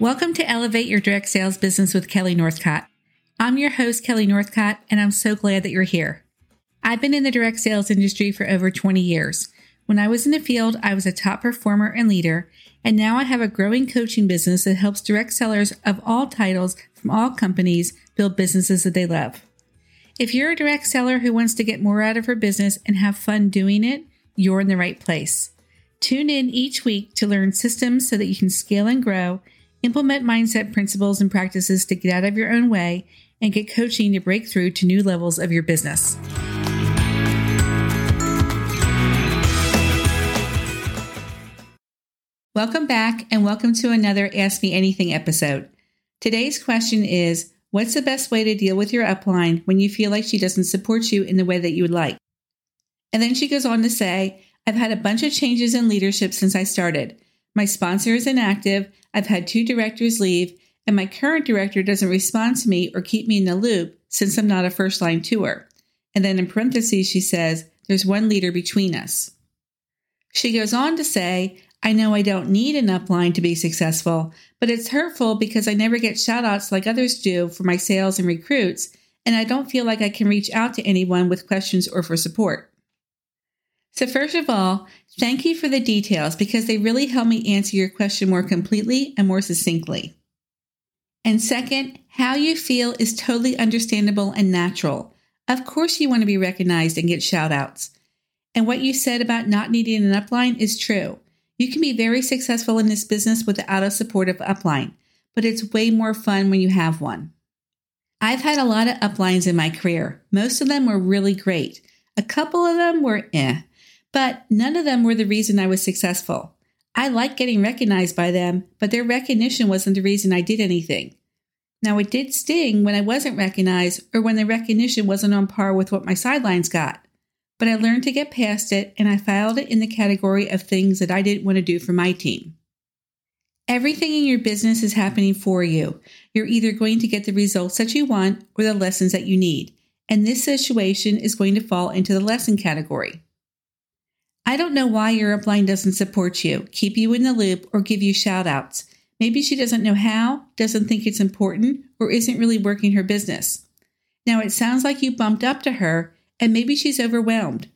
Welcome to Elevate Your Direct Sales Business with Kelly Northcott. I'm your host, Kelly Northcott, and I'm so glad that you're here. I've been in the direct sales industry for over 20 years. When I was in the field, I was a top performer and leader, and now I have a growing coaching business that helps direct sellers of all titles from all companies build businesses that they love. If you're a direct seller who wants to get more out of her business and have fun doing it, you're in the right place. Tune in each week to learn systems so that you can scale and grow, implement mindset principles and practices to get out of your own way, and get coaching to break through to new levels of your business. Welcome back and welcome to another Ask Me Anything episode. Today's question is What's the best way to deal with your upline when you feel like she doesn't support you in the way that you would like? And then she goes on to say, I've had a bunch of changes in leadership since I started. My sponsor is inactive, I've had two directors leave, and my current director doesn't respond to me or keep me in the loop since I'm not a first line to her. And then in parentheses, she says, There's one leader between us. She goes on to say, I know I don't need an upline to be successful, but it's hurtful because I never get shout outs like others do for my sales and recruits, and I don't feel like I can reach out to anyone with questions or for support. So, first of all, thank you for the details because they really help me answer your question more completely and more succinctly. And second, how you feel is totally understandable and natural. Of course, you want to be recognized and get shout outs. And what you said about not needing an upline is true. You can be very successful in this business without a supportive upline, but it's way more fun when you have one. I've had a lot of uplines in my career. Most of them were really great. A couple of them were eh, but none of them were the reason I was successful. I liked getting recognized by them, but their recognition wasn't the reason I did anything. Now, it did sting when I wasn't recognized or when the recognition wasn't on par with what my sidelines got but I learned to get past it and I filed it in the category of things that I didn't want to do for my team. Everything in your business is happening for you. You're either going to get the results that you want or the lessons that you need. And this situation is going to fall into the lesson category. I don't know why your upline doesn't support you, keep you in the loop, or give you shout outs. Maybe she doesn't know how, doesn't think it's important, or isn't really working her business. Now, it sounds like you bumped up to her and maybe she's overwhelmed.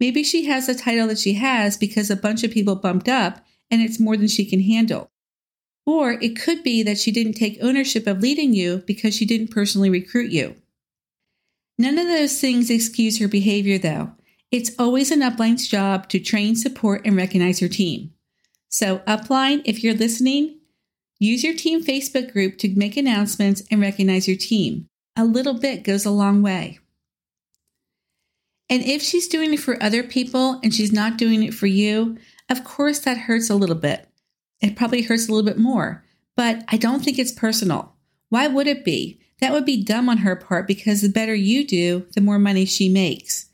Maybe she has the title that she has because a bunch of people bumped up and it's more than she can handle. Or it could be that she didn't take ownership of leading you because she didn't personally recruit you. None of those things excuse her behavior, though. It's always an upline's job to train, support, and recognize your team. So, upline, if you're listening, use your team Facebook group to make announcements and recognize your team. A little bit goes a long way. And if she's doing it for other people and she's not doing it for you, of course that hurts a little bit. It probably hurts a little bit more, but I don't think it's personal. Why would it be? That would be dumb on her part because the better you do, the more money she makes.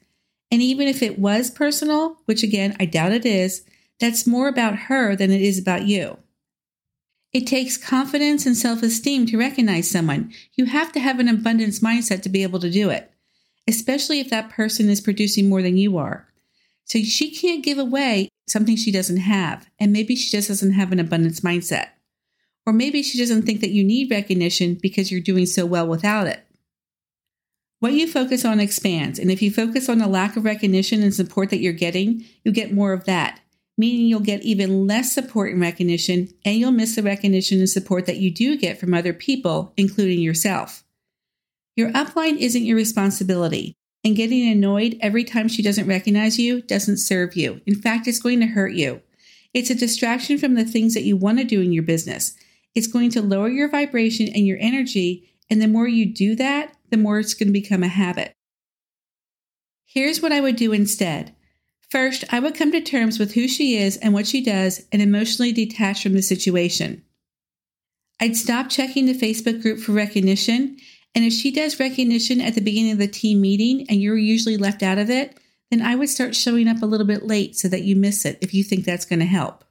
And even if it was personal, which again, I doubt it is, that's more about her than it is about you. It takes confidence and self esteem to recognize someone. You have to have an abundance mindset to be able to do it especially if that person is producing more than you are. So she can't give away something she doesn't have. And maybe she just doesn't have an abundance mindset. Or maybe she doesn't think that you need recognition because you're doing so well without it. What you focus on expands. And if you focus on the lack of recognition and support that you're getting, you get more of that, meaning you'll get even less support and recognition, and you'll miss the recognition and support that you do get from other people, including yourself. Your upline isn't your responsibility, and getting annoyed every time she doesn't recognize you doesn't serve you. In fact, it's going to hurt you. It's a distraction from the things that you want to do in your business. It's going to lower your vibration and your energy, and the more you do that, the more it's going to become a habit. Here's what I would do instead. First, I would come to terms with who she is and what she does and emotionally detach from the situation. I'd stop checking the Facebook group for recognition and if she does recognition at the beginning of the team meeting and you're usually left out of it, then I would start showing up a little bit late so that you miss it if you think that's going to help.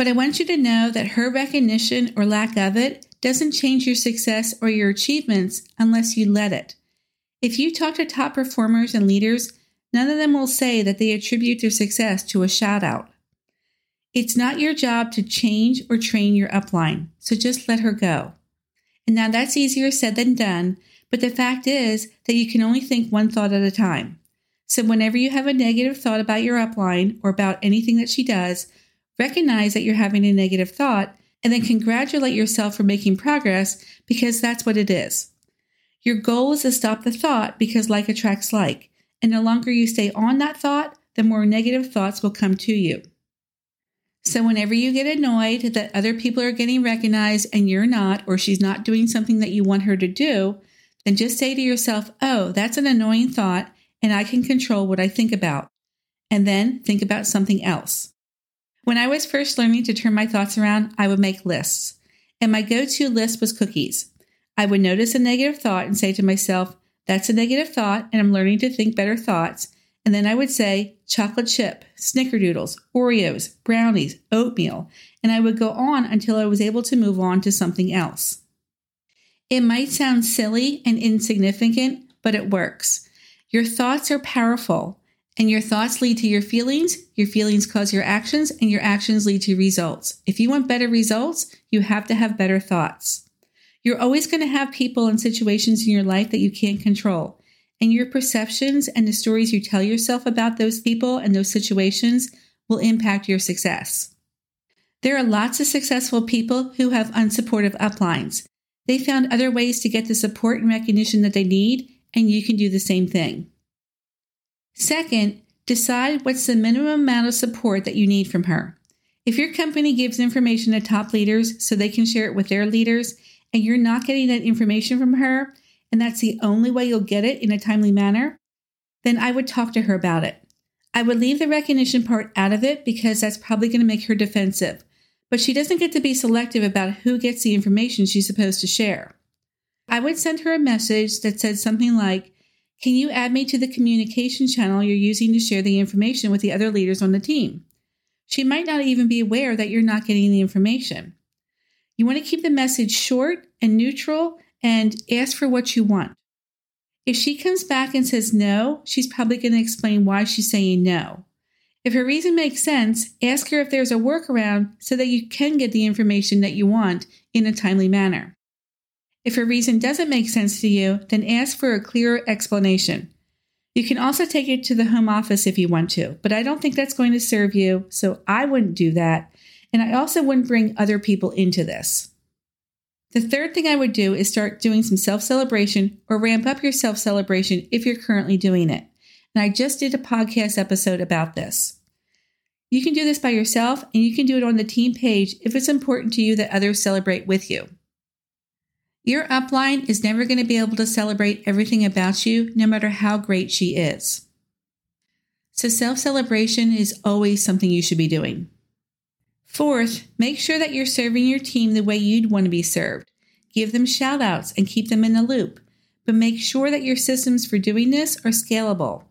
But I want you to know that her recognition or lack of it doesn't change your success or your achievements unless you let it. If you talk to top performers and leaders, none of them will say that they attribute their success to a shout out. It's not your job to change or train your upline, so just let her go. And now that's easier said than done, but the fact is that you can only think one thought at a time. So whenever you have a negative thought about your upline or about anything that she does, recognize that you're having a negative thought and then congratulate yourself for making progress because that's what it is. Your goal is to stop the thought because like attracts like, and the longer you stay on that thought, the more negative thoughts will come to you. So, whenever you get annoyed that other people are getting recognized and you're not, or she's not doing something that you want her to do, then just say to yourself, Oh, that's an annoying thought, and I can control what I think about. And then think about something else. When I was first learning to turn my thoughts around, I would make lists. And my go to list was cookies. I would notice a negative thought and say to myself, That's a negative thought, and I'm learning to think better thoughts. And then I would say chocolate chip, snickerdoodles, Oreos, brownies, oatmeal, and I would go on until I was able to move on to something else. It might sound silly and insignificant, but it works. Your thoughts are powerful, and your thoughts lead to your feelings, your feelings cause your actions, and your actions lead to results. If you want better results, you have to have better thoughts. You're always going to have people and situations in your life that you can't control and your perceptions and the stories you tell yourself about those people and those situations will impact your success. There are lots of successful people who have unsupportive uplines. They found other ways to get the support and recognition that they need, and you can do the same thing. Second, decide what's the minimum amount of support that you need from her. If your company gives information to top leaders so they can share it with their leaders, and you're not getting that information from her, and that's the only way you'll get it in a timely manner, then I would talk to her about it. I would leave the recognition part out of it because that's probably going to make her defensive, but she doesn't get to be selective about who gets the information she's supposed to share. I would send her a message that said something like, Can you add me to the communication channel you're using to share the information with the other leaders on the team? She might not even be aware that you're not getting the information. You want to keep the message short and neutral and ask for what you want. If she comes back and says no, she's probably going to explain why she's saying no. If her reason makes sense, ask her if there's a workaround so that you can get the information that you want in a timely manner. If her reason doesn't make sense to you, then ask for a clearer explanation. You can also take it to the home office if you want to, but I don't think that's going to serve you, so I wouldn't do that. And I also wouldn't bring other people into this. The third thing I would do is start doing some self celebration or ramp up your self celebration if you're currently doing it. And I just did a podcast episode about this. You can do this by yourself and you can do it on the team page if it's important to you that others celebrate with you. Your upline is never going to be able to celebrate everything about you, no matter how great she is. So, self celebration is always something you should be doing. Fourth, make sure that you're serving your team the way you'd want to be served. Give them shout outs and keep them in the loop, but make sure that your systems for doing this are scalable.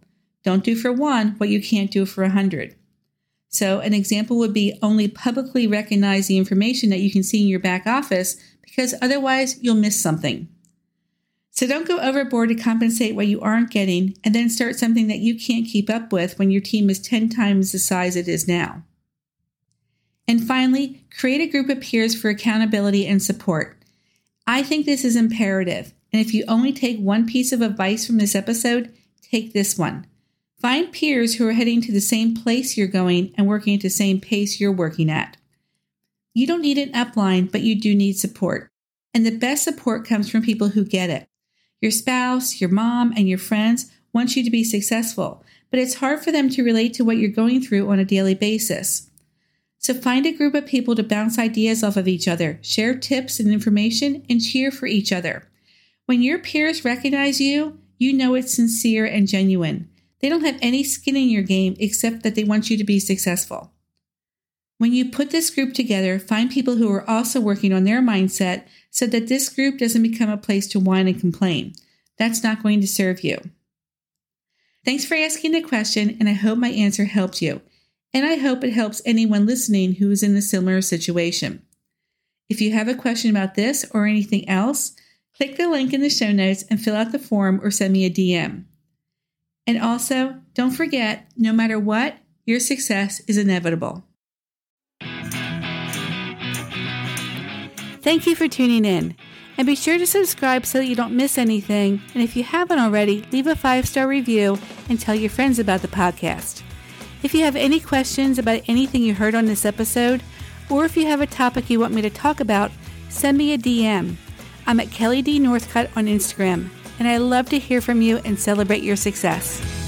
Don't do for one what you can't do for a hundred. So, an example would be only publicly recognize the information that you can see in your back office because otherwise you'll miss something. So, don't go overboard to compensate what you aren't getting and then start something that you can't keep up with when your team is 10 times the size it is now. And finally, create a group of peers for accountability and support. I think this is imperative. And if you only take one piece of advice from this episode, take this one. Find peers who are heading to the same place you're going and working at the same pace you're working at. You don't need an upline, but you do need support. And the best support comes from people who get it. Your spouse, your mom, and your friends want you to be successful, but it's hard for them to relate to what you're going through on a daily basis. So find a group of people to bounce ideas off of each other, share tips and information, and cheer for each other. When your peers recognize you, you know it's sincere and genuine. They don't have any skin in your game except that they want you to be successful. When you put this group together, find people who are also working on their mindset so that this group doesn't become a place to whine and complain. That's not going to serve you. Thanks for asking the question, and I hope my answer helped you and I hope it helps anyone listening who is in a similar situation. If you have a question about this or anything else, click the link in the show notes and fill out the form or send me a DM. And also, don't forget no matter what, your success is inevitable. Thank you for tuning in. And be sure to subscribe so that you don't miss anything. And if you haven't already, leave a five star review and tell your friends about the podcast. If you have any questions about anything you heard on this episode, or if you have a topic you want me to talk about, send me a DM. I'm at Kelly D. Northcott on Instagram, and I love to hear from you and celebrate your success.